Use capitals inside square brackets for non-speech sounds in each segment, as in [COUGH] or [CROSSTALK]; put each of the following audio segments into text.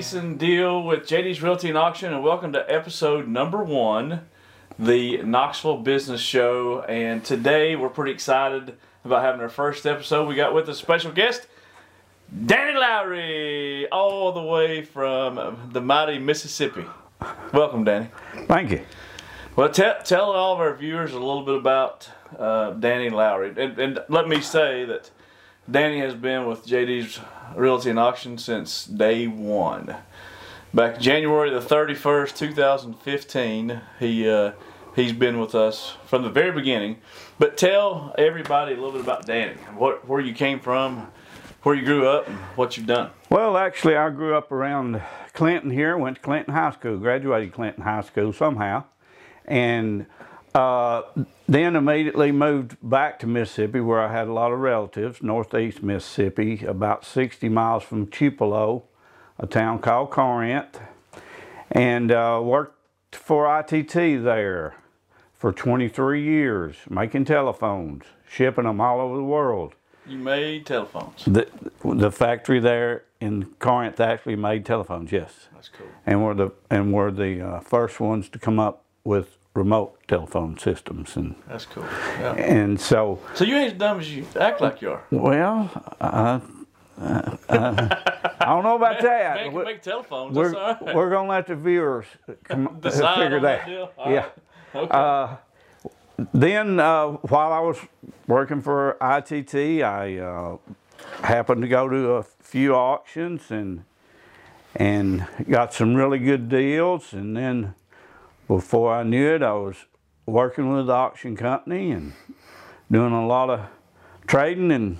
Jason Deal with JD's Realty and Auction, and welcome to episode number one, the Knoxville Business Show. And today we're pretty excited about having our first episode. We got with a special guest, Danny Lowry, all the way from the mighty Mississippi. Welcome, Danny. Thank you. Well, tell, tell all of our viewers a little bit about uh, Danny Lowry. And, and let me say that Danny has been with JD's Realty and Auction since day one. Back January the 31st, 2015, he, uh, he's been with us from the very beginning. But tell everybody a little bit about Danny, what, where you came from, where you grew up, and what you've done. Well, actually, I grew up around Clinton here, went to Clinton High School, graduated Clinton High School somehow, and uh, then immediately moved back to Mississippi where I had a lot of relatives, northeast Mississippi, about 60 miles from Tupelo, a town called Corinth, and uh, worked for ITT there for 23 years, making telephones, shipping them all over the world. You made telephones. The, the factory there in Corinth actually made telephones, yes. That's cool. And were the and were the uh, first ones to come up with remote telephone systems and That's cool. Yeah. and so So you ain't as dumb as you act like you are. well uh, uh, uh, I [LAUGHS] don't know about that. Make, We- make telephones. we're, right. we're gonna let the viewers come, [LAUGHS] Decide figure that. deal? Yeah. right. Okay. Uh, then uh, while I was working for ITT, I uh, happened to go to a few auctions and and got some really good deals. And then before I knew it, I was working with the auction company and doing a lot of trading and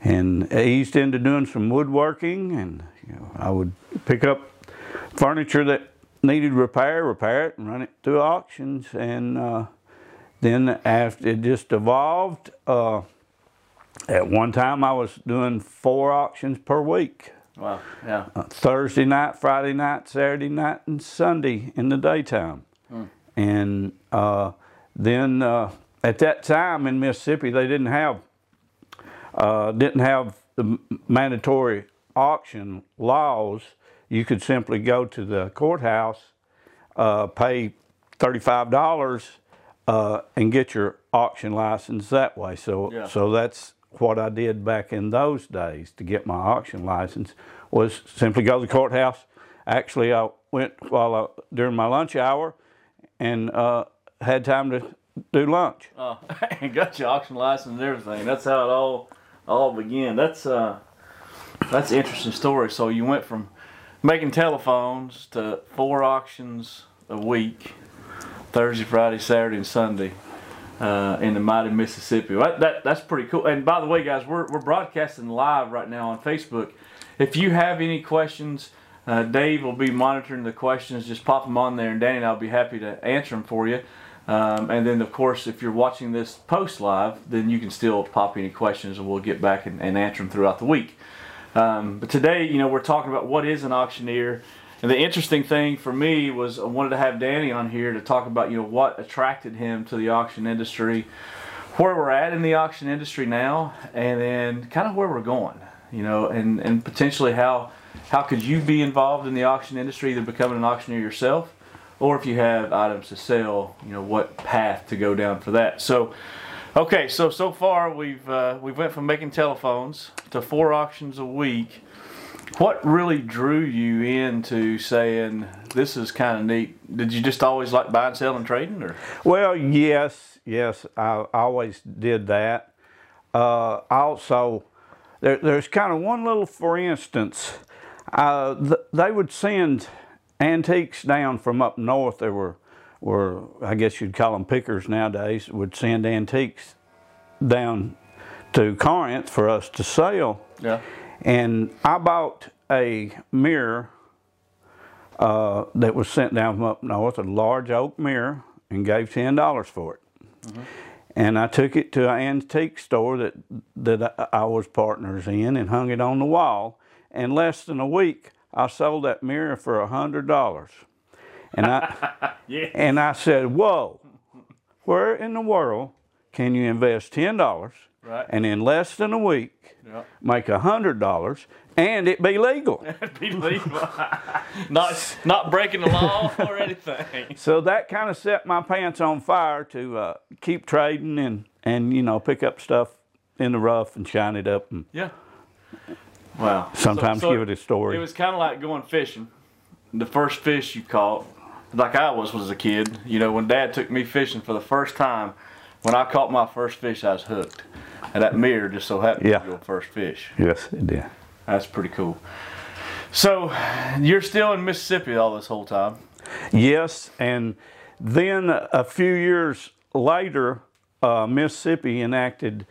and eased into doing some woodworking. And you know, I would pick up furniture that needed repair, repair it, and run it through auctions. And uh, then after it just evolved. Uh, at one time, I was doing four auctions per week. Wow. Yeah. Uh, Thursday night, Friday night, Saturday night, and Sunday in the daytime. And uh, then uh, at that time in Mississippi, they didn't have uh, didn't have the mandatory auction laws. You could simply go to the courthouse, uh, pay thirty-five dollars, uh, and get your auction license that way. So, Yeah. so that's what I did back in those days to get my auction license was simply go to the courthouse. Actually, I went while I, during my lunch hour, and uh, had time to do lunch. Oh, [LAUGHS] and got your auction license and everything. That's how it all all began. That's uh, that's an interesting story. So you went from making telephones to four auctions a week, Thursday, Friday, Saturday, and Sunday. Uh, in the mighty Mississippi. That, that that's pretty cool. And by the way, guys, we're we're broadcasting live right now on Facebook. If you have any questions, uh, Dave will be monitoring the questions. Just pop them on there, and Danny and I'll be happy to answer them for you. Um, and then, of course, if you're watching this post live, then you can still pop any questions, and we'll get back and, and answer them throughout the week. Um, but today, you know, we're talking about what is an auctioneer. And the interesting thing for me was I wanted to have Danny on here to talk about, you know, what attracted him to the auction industry, where we're at in the auction industry now, and then kind of where we're going, you know, and, and potentially how how could you be involved in the auction industry, either becoming an auctioneer yourself, or if you have items to sell, you know, what path to go down for that. So, okay, so so far we've uh, we went from making telephones to four auctions a week. What really drew you into saying this is kind of neat? Did you just always like buying, selling, trading, or Well, yes, yes, I always did that. Uh, also, there, there's kind of one little, for instance, uh, th- they would send antiques down from up north. There were, were I guess you'd call them pickers nowadays. Would send antiques down to Corinth for us to sell. yeah? And I bought a mirror uh, that was sent down from up north, a large oak mirror, and gave ten dollars for it. And I took it to an antique store that that I, I was partners in, and hung it on the wall. In less than a week, I sold that mirror for a hundred dollars. And I [LAUGHS] Yeah. and I said, "Whoa, where in the world can you invest ten dollars Right. and in less than a week Yeah. make a hundred dollars and it be legal? [LAUGHS] It be legal. [LAUGHS] not not breaking the law or anything. [LAUGHS] so that kind of set my pants on fire to uh, keep trading and and you know pick up stuff in the rough and shine it up and Yeah. Wow. sometimes So- so give it a story. It was kind of like going fishing. The first fish you caught, like I was was a kid. You know, when Dad took me fishing for the first time, when I caught my first fish, I was hooked. And that mirror just so happened Yeah. to be your first fish. yes, it did. That's pretty cool. So, you're still in Mississippi all this whole time. Yes, and then a few years later, uh, Mississippi enacted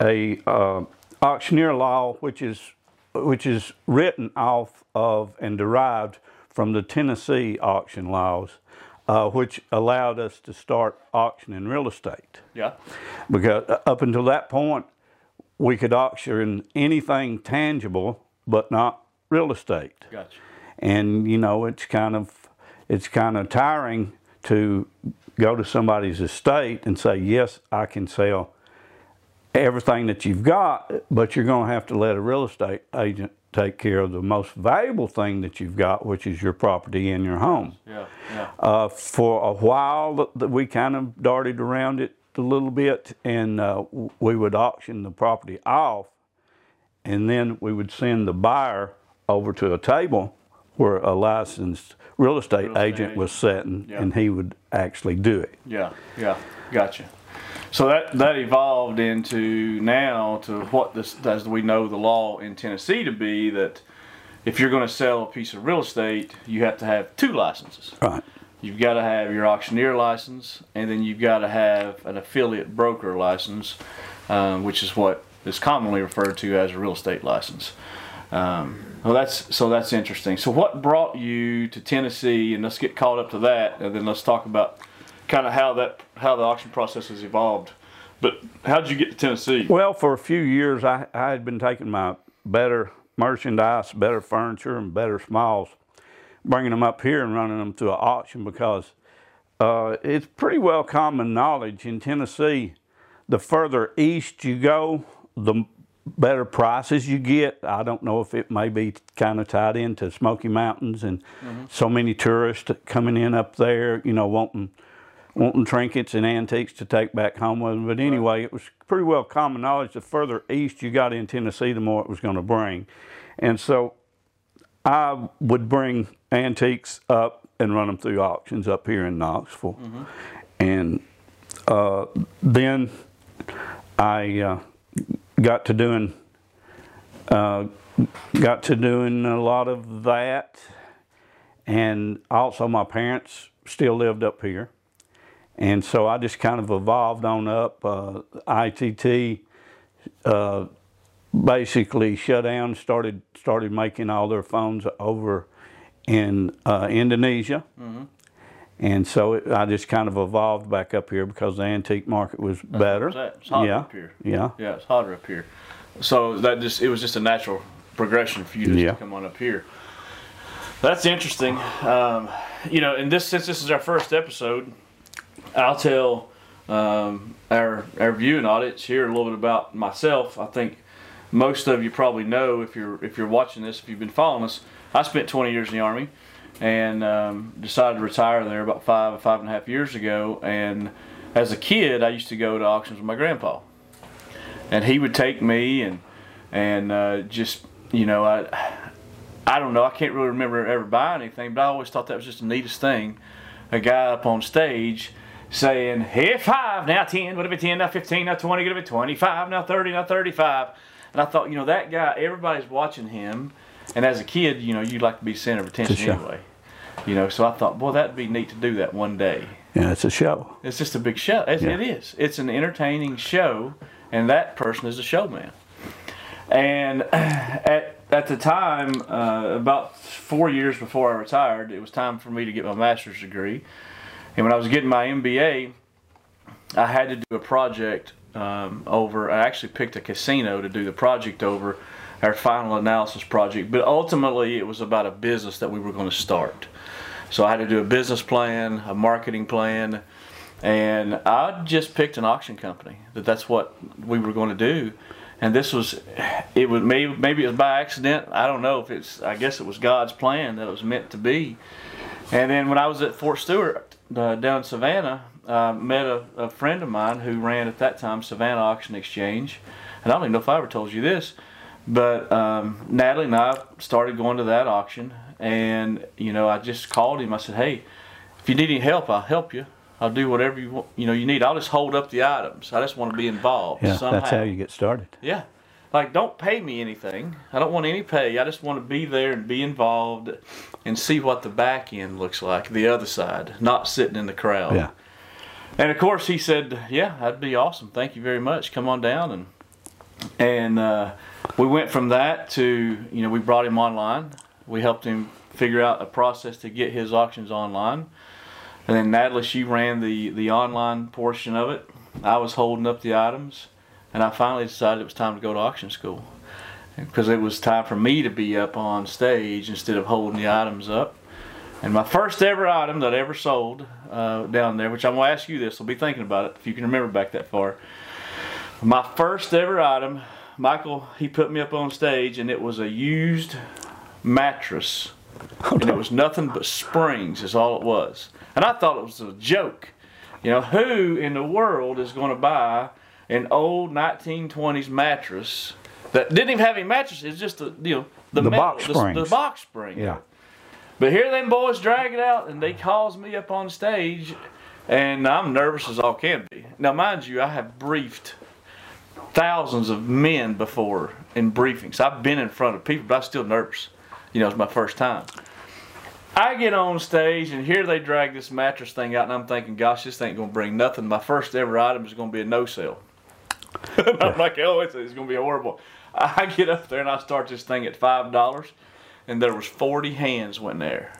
a uh, auctioneer law, which is which is written off of and derived from the Tennessee auction laws, uh, which allowed us to start auctioning real estate. Yeah. Because up until that point, we could auction anything tangible, but not real estate Gotcha. and you know it's kind of it's kind of tiring to go to somebody's estate and say yes i can sell everything that you've got but you're going to have to let a real estate agent take care of the most valuable thing that you've got which is your property and your home Yeah. Yeah. uh, for a while we kind of darted around it a little bit and uh, we would auction the property off and then we would send the buyer over to a table where a licensed real estate Real estate agent was sitting Yeah. and he would actually do it Yeah, yeah, gotcha. So that that evolved into now to what this as we know the law in Tennessee to be that if you're going to sell a piece of real estate, you have to have two licenses. right You've got to have your auctioneer license, and then you've got to have an affiliate broker license, um, which is what is commonly referred to as a real estate license. Um, well, that's so that's interesting. So, what brought you to Tennessee? And let's get caught up to that, and then let's talk about kind of how that how the auction process has evolved. But how did you get to Tennessee? Well, for a few years, I, I had been taking my better merchandise, better furniture, and better smalls, bringing them up here and running them to an auction because uh, it's pretty well common knowledge in Tennessee. The further east you go, the better prices you get. I don't know if it may be kind of tied into Smoky Mountains and so many tourists coming in up there, you know, wanting wanting trinkets and antiques to take back home with them. But anyway, it was pretty well common knowledge. The further east you got in Tennessee, the more it was going to bring. And so I would bring antiques up and run them through auctions up here in Knoxville. And uh, then I uh, got to doing uh, got to doing a lot of that, and also my parents still lived up here, and so I just kind of evolved on up. Uh, ITT uh, basically shut down, started started making all their phones over in uh, Indonesia. And so it, I just kind of evolved back up here because the antique market was better. It's hotter yeah, up here. yeah. Yeah, it's hotter up here. So that just it was just a natural progression for you to Yeah. come on up here. That's interesting. Um, you know, and this since this is our first episode, I'll tell um, our our viewing audience here a little bit about myself. I think most of you probably know if you're if you're watching this, if you've been following us. I spent 20 years in the army, and um, decided to retire there about five five and a half years ago. And as a kid, I used to go to auctions with my grandpa and he would take me and and uh, just you know I I don't know I can't really remember ever buying anything, but I always thought that was just the neatest thing. A guy up on stage saying, hey, five now ten, what if it ten now fifteen now twenty, gonna be twenty five now thirty now 35. and I thought you know that guy everybody's watching him, and as a kid you know you'd like to be center of attention anyway. You know, so I thought, boy, that'd be neat to do that one day. Yeah, it's a show. It's just a big show. It, Yeah. it is. It's an entertaining show, and that person is a showman. And [CLEARS THROAT] at at the time, uh, about four years before I retired, it was time for me to get my master's degree. And when I was getting my MBA, I had to do a project um, over. I actually picked a casino to do the project over, our final analysis project. But ultimately, it was about a business that we were going to start. So I had to do a business plan, a marketing plan, and I just picked an auction company that that's what we were going to do. And this was, it was maybe maybe it was by accident. I don't know if it's. I guess it was God's plan that it was meant to be. And then when I was at Fort Stewart uh, down in Savannah, I met a, a friend of mine who ran at that time Savannah Auction Exchange. And I don't even know if I ever told you this, but um, Natalie and I started going to that auction. And you know, I just called him. I said, "Hey, if you need any help, I'll help you." I'll do whatever you want, you know you need. I'll just hold up the items. I just want to be involved. Yeah, somehow. that's how you get started. Yeah. Like don't pay me anything. I don't want any pay. I just want to be there and be involved and see what the back end looks like, the other side, not sitting in the crowd. Yeah. And of course he said, "Yeah, that'd be awesome. Thank you very much. Come on down." And and uh, we went from that to you know we brought him online. We helped him figure out a process to get his auctions online. And then Natalie, she ran the, the online portion of it. I was holding up the items. And I finally decided it was time to go to auction school. Because it was time for me to be up on stage instead of holding the items up. And my first ever item that I ever sold uh, down there, which I'm going to ask you this, so be thinking about it if you can remember back that far. My first ever item, Michael, he put me up on stage and it was a used mattress. And it was nothing but springs, is all it was. And I thought it was a joke. You know, who in the world is going to buy an old 1920s mattress that didn't even have any mattress? It's just the you know the, The metal- box the, springs. the box spring. Yeah. But here them boys drag it out and they calls me up on stage and I'm nervous as all can be. Now mind you, I have briefed thousands of men before in briefings. I've been in front of people, but I'm still nervous. You know, it's my first time. I get on stage and here they drag this mattress thing out and I'm thinking, gosh, this ain't gonna bring nothing. My first ever item is gonna be a no [LAUGHS] sale. I'm like, oh, it's, it's gonna be horrible. I get up there and I start this thing at five dollars, and there was 40 hands went there.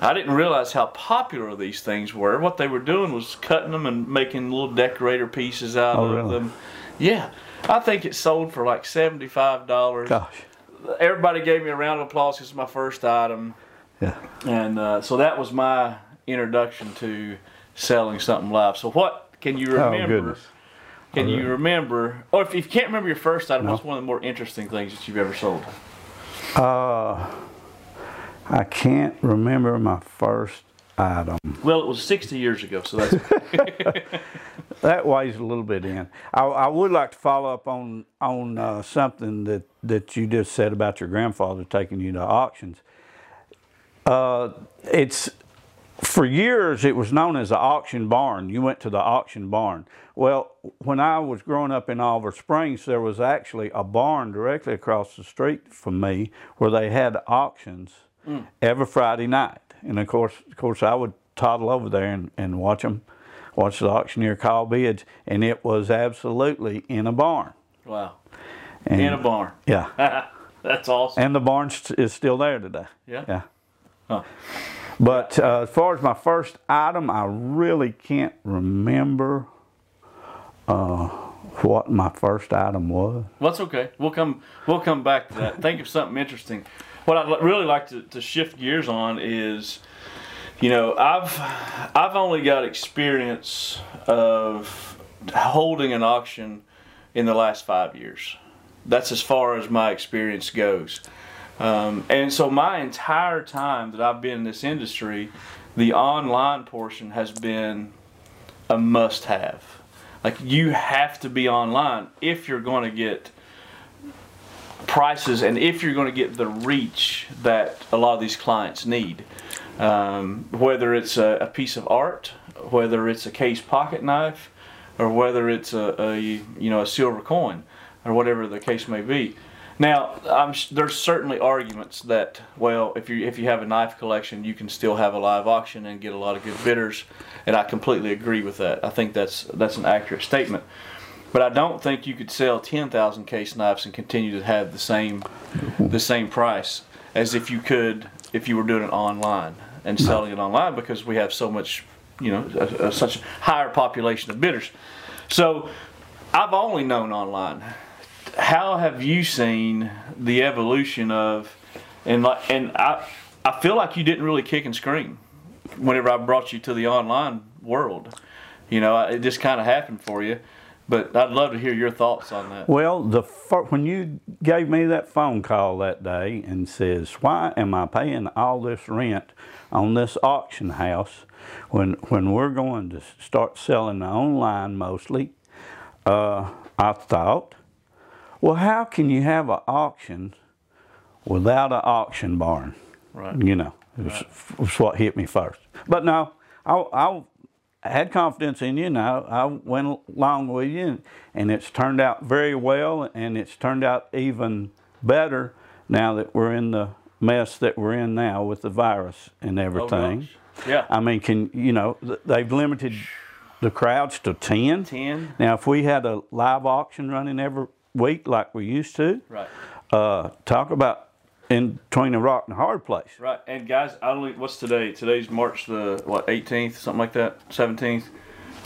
I didn't realize how popular these things were. What they were doing was cutting them and making little decorator pieces out Oh, of really? them. Yeah, I think it sold for like seventy-five dollars. Gosh. Everybody gave me a round of applause. This is my first item, Yeah. and uh, so that was my introduction to selling something live. So what can you Oh, remember? goodness. Can you remember, or if you can't remember your first item, No. what's one of the more interesting things that you've ever sold? Uh, I can't remember my first item. Well, it was 60 years ago, so that's [LAUGHS] [LAUGHS] That weighs a little bit in. I, I would like to follow up on on uh, something that, that you just said about your grandfather taking you to auctions. Uh, it's for years it was known as the auction barn. You went to the auction barn. Well, when I was growing up in Oliver Springs, there was actually a barn directly across the street from me where they had auctions hmm. every Friday night. And of course, of course, I would toddle over there and, and watch them, watch the auctioneer call bids, and it was absolutely in a barn. wow. And, In a barn. Yeah, [LAUGHS] that's awesome. and the barn st- is still there today. Yeah? Yeah. Huh. But uh, as far as my first item, I really can't remember uh, what my first item was. That's okay. We'll come. We'll come back to that. Think of something interesting. What I'd really like to, to shift gears on is, you know, I've I've only got experience of holding an auction in the last five years. That's as far as my experience goes. Um, and so my entire time that I've been in this industry, the online portion has been a must-have. Like you have to be online if you're going to get prices and if you're going to get the reach that a lot of these clients need. Um, whether it's a, a piece of art, whether it's a case pocket knife, or whether it's a, a you know a silver coin, or whatever the case may be. Now, I'm, there's certainly arguments that well, if you if you have a knife collection, you can still have a live auction and get a lot of good bidders, and I completely agree with that. I think that's that's an accurate statement. But I don't think you could sell 10,000 case knives and continue to have the same the same price as if you could if you were doing it online and selling it online because we have so much, you know, a, a, such a higher population of bidders. So I've only known online. How have you seen the evolution of and like and I I feel like you didn't really kick and scream whenever I brought you to the online world. You know, it just kind of happened for you. But I'd love to hear your thoughts on that. Well, the when you gave me that phone call that day and says, "Why am I paying all this rent on this auction house when when we're going to start selling online mostly?" Uh, I thought, well, how can you have an auction without an auction barn? Right. You know, it was, was what hit me first. But no, I, I had confidence in you, and I, I went along with you, and, and it's turned out very well, and it's turned out even better now that we're in the mess that we're in now with the virus and Oh, everything. gosh. Yeah. I mean, can you know they've limited the crowds to ten. 10. Now, if we had a live auction running every week like we used to, Right. uh, talk about in between a rock and a hard place. Right. And guys, I only what's today? Today's March the what 18th, something like that, 17th.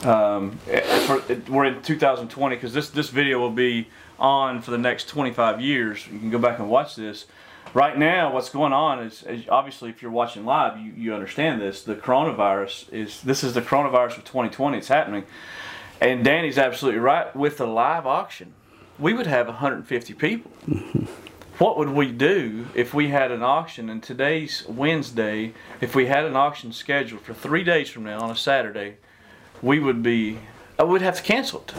Um, eh, for, we're in 2020 because this this video will be on for the next 25 years. You can go back and watch this. Right now, what's going on is, is obviously if you're watching live, you, you understand this. The coronavirus is this is the coronavirus of 2020. It's happening, and Danny's absolutely right. With the live auction, we would have 150 people what would we do if we had an auction and today's Wednesday, if we had an auction scheduled for three days from now on a Saturday, we would be, uh, we'd have to cancel it.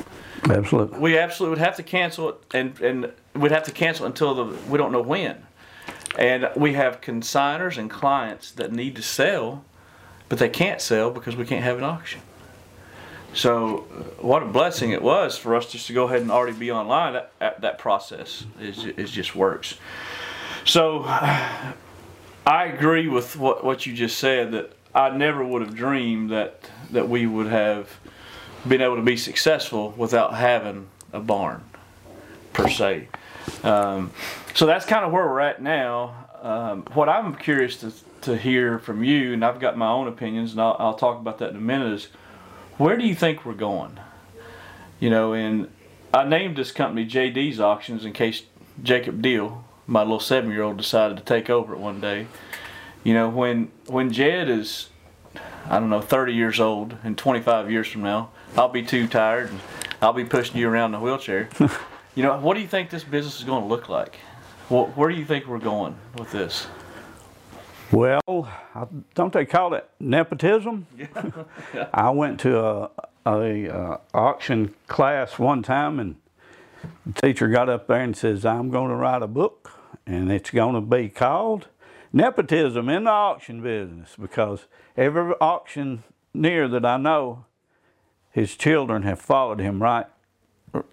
Absolutely. We absolutely would have to cancel it and, and we'd have to cancel it until the, we don't know when. And we have consigners and clients that need to sell, but they can't sell because we can't have an auction. So, what a blessing it was for us just to go ahead and already be online. That, that, that process is, is just works. So, I agree with what, what you just said that I never would have dreamed that, that we would have been able to be successful without having a barn, per se. Um, so that's kind of where we're at now. Um, what I'm curious to, to hear from you, and I've got my own opinions, and I'll, I'll talk about that in a minute, is where do you think we're going? You know, and I named this company JD's Auctions in case Jacob Deal, my little seven year old, decided to take over it one day. You know, when when Jed is, I don't know, 30 years old, and 25 years from now, I'll be too tired and I'll be pushing you around in a wheelchair. [LAUGHS] you know, what do you think this business is going to look like? Wh- Where do you think we're going with this? Well, I- don't they call it nepotism? [LAUGHS] I went to a, a, uh auction class one time, and the teacher got up there and says, "I'm going to write a book, and it's going to be called Nepotism in the Auction Business." Because every auctioneer that I know, his children have followed him right,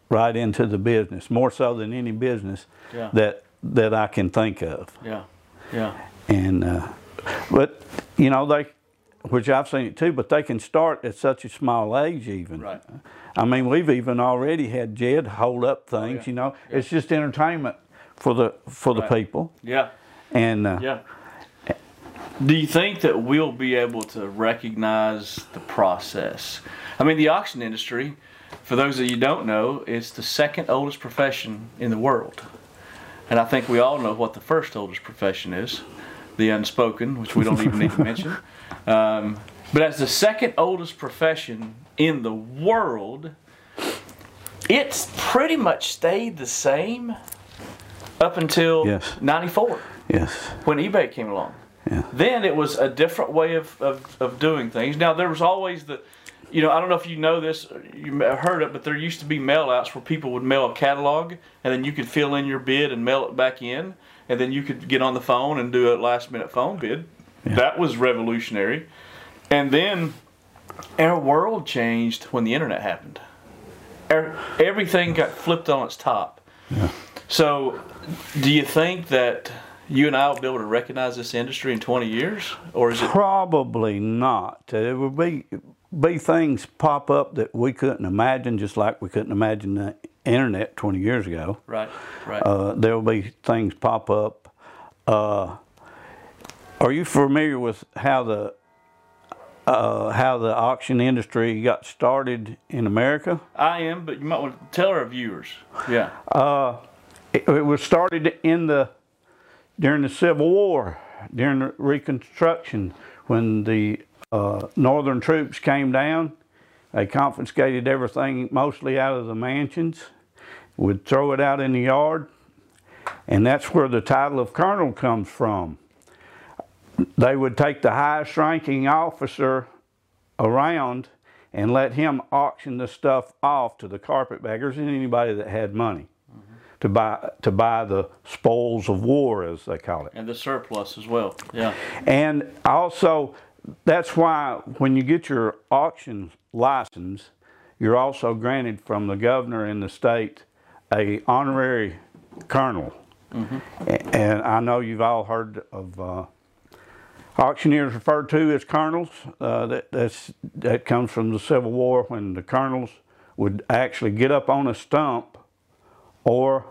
right into the business, more so than any business Yeah. that that I can think of Yeah, yeah, and uh, but you know they which I've seen it too but they can start at such a small age even Right. I mean we've even already had Jed hold up things Oh, yeah. you know it's just entertainment for the for the Right. people yeah. and uh, Yeah. Do you think that we'll be able to recognize the process? I mean, the auction industry, for those of you who don't know, it's the second oldest profession in the world. And I think we all know what the first oldest profession is the unspoken, which we don't even need to mention. [LAUGHS] Um, but as the second oldest profession in the world, it's pretty much stayed the same up until Yes. 94 yes when eBay came along. Yeah. Then it was a different way of, of, of doing things. Now there was always the, you know, I don't know if you know this, you heard it, but there used to be mail outs where people would mail a catalog and then you could fill in your bid and mail it back in, and then you could get on the phone and do a last minute phone bid. That was revolutionary. And then our world changed when the internet happened. Our, everything got flipped on its top. Yeah. So, do you think that you and I will be able to recognize this industry in 20 years, or is it? probably not uh, there will be be things pop up that we couldn't imagine just like we couldn't imagine the internet 20 years ago Right, right. uh, there will be things pop up. Uh, are you familiar with how the uh, how the auction industry got started in America? I am, but you might want to tell our viewers. Yeah. It, it was started in the during the Civil War, during the Reconstruction, when the uh, Northern troops came down. They confiscated everything mostly out of the mansions, would throw it out in the yard, and that's where the title of colonel comes from. They would take the highest ranking officer around and let him auction the stuff off to the carpetbaggers and anybody that had money mm-hmm. to buy to buy the spoils of war, as they call it. And the surplus as well. Yeah. And also, that's why when you get your auction license, you're also granted from the governor in the state a honorary colonel. A- And I know you've all heard of uh, auctioneers referred to as colonels. Uh, that, that's, that comes from the Civil War when the colonels would actually get up on a stump or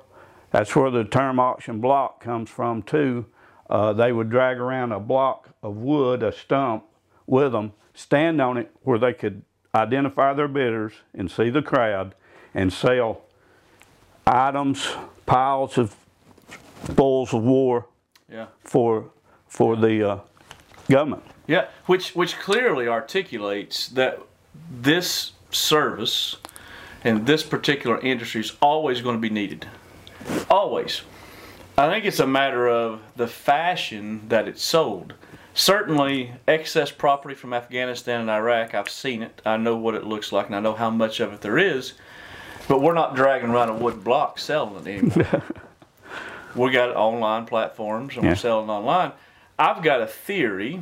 that's where the term auction block comes from too. Uh, they would drag around a block of wood, a stump, with them, stand on it where they could identify their bidders and see the crowd and sell items, piles of spoils of war Yeah. for for the uh, government. Yeah, which which clearly articulates that this service and this particular industry is always going to be needed. Always. I think it's a matter of the fashion that it's sold. Certainly, excess property from Afghanistan and Iraq, I've seen it. I know what it looks like, and I know how much of it there is. But we're not dragging around a wood block selling it anymore. [LAUGHS] we got online platforms and Yeah. we're selling online. I've got a theory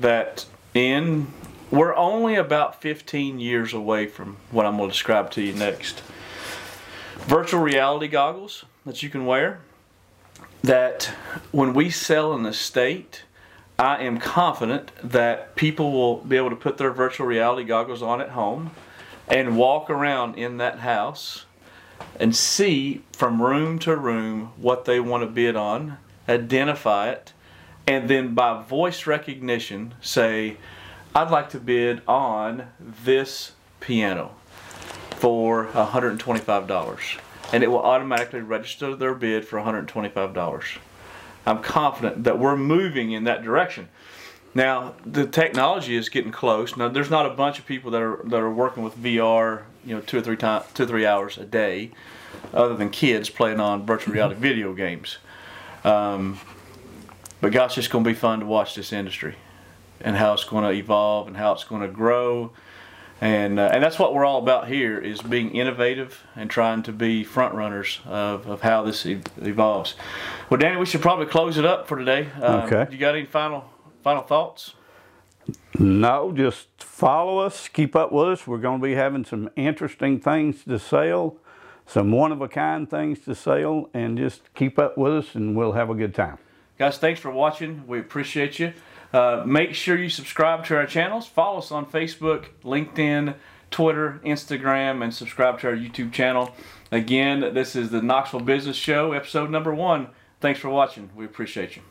that in we're only about 15 years away from what I'm going to describe to you next. Virtual reality goggles that you can wear. That when we sell an estate, I am confident that people will be able to put their virtual reality goggles on at home and walk around in that house and see from room to room what they want to bid on, identify it, and then by voice recognition say, I'd like to bid on this piano for $125. And it will automatically register their bid for $125. I'm confident that we're moving in that direction. Now the technology is getting close. Now there's not a bunch of people that are that are working with VR, you know, two or three times, two or three hours a day, other than kids playing on virtual reality video games. Um, but gosh, it's going to be fun to watch this industry and how it's going to evolve and how it's going to grow. And, uh, and that's what we're all about here is being innovative and trying to be front runners of, of how this evolves. Well, Danny, we should probably close it up for today. Um, Okay. You got any final final thoughts? No, just follow us, keep up with us. We're going to be having some interesting things to sell, some one of a kind things to sell, and just keep up with us and we'll have a good time. Guys, thanks for watching. We appreciate you. Uh, make sure you subscribe to our channels. Follow us on Facebook, LinkedIn, Twitter, Instagram, and subscribe to our YouTube channel. Again, this is the Knoxville Business Show, episode number one. Thanks for watching. We appreciate you.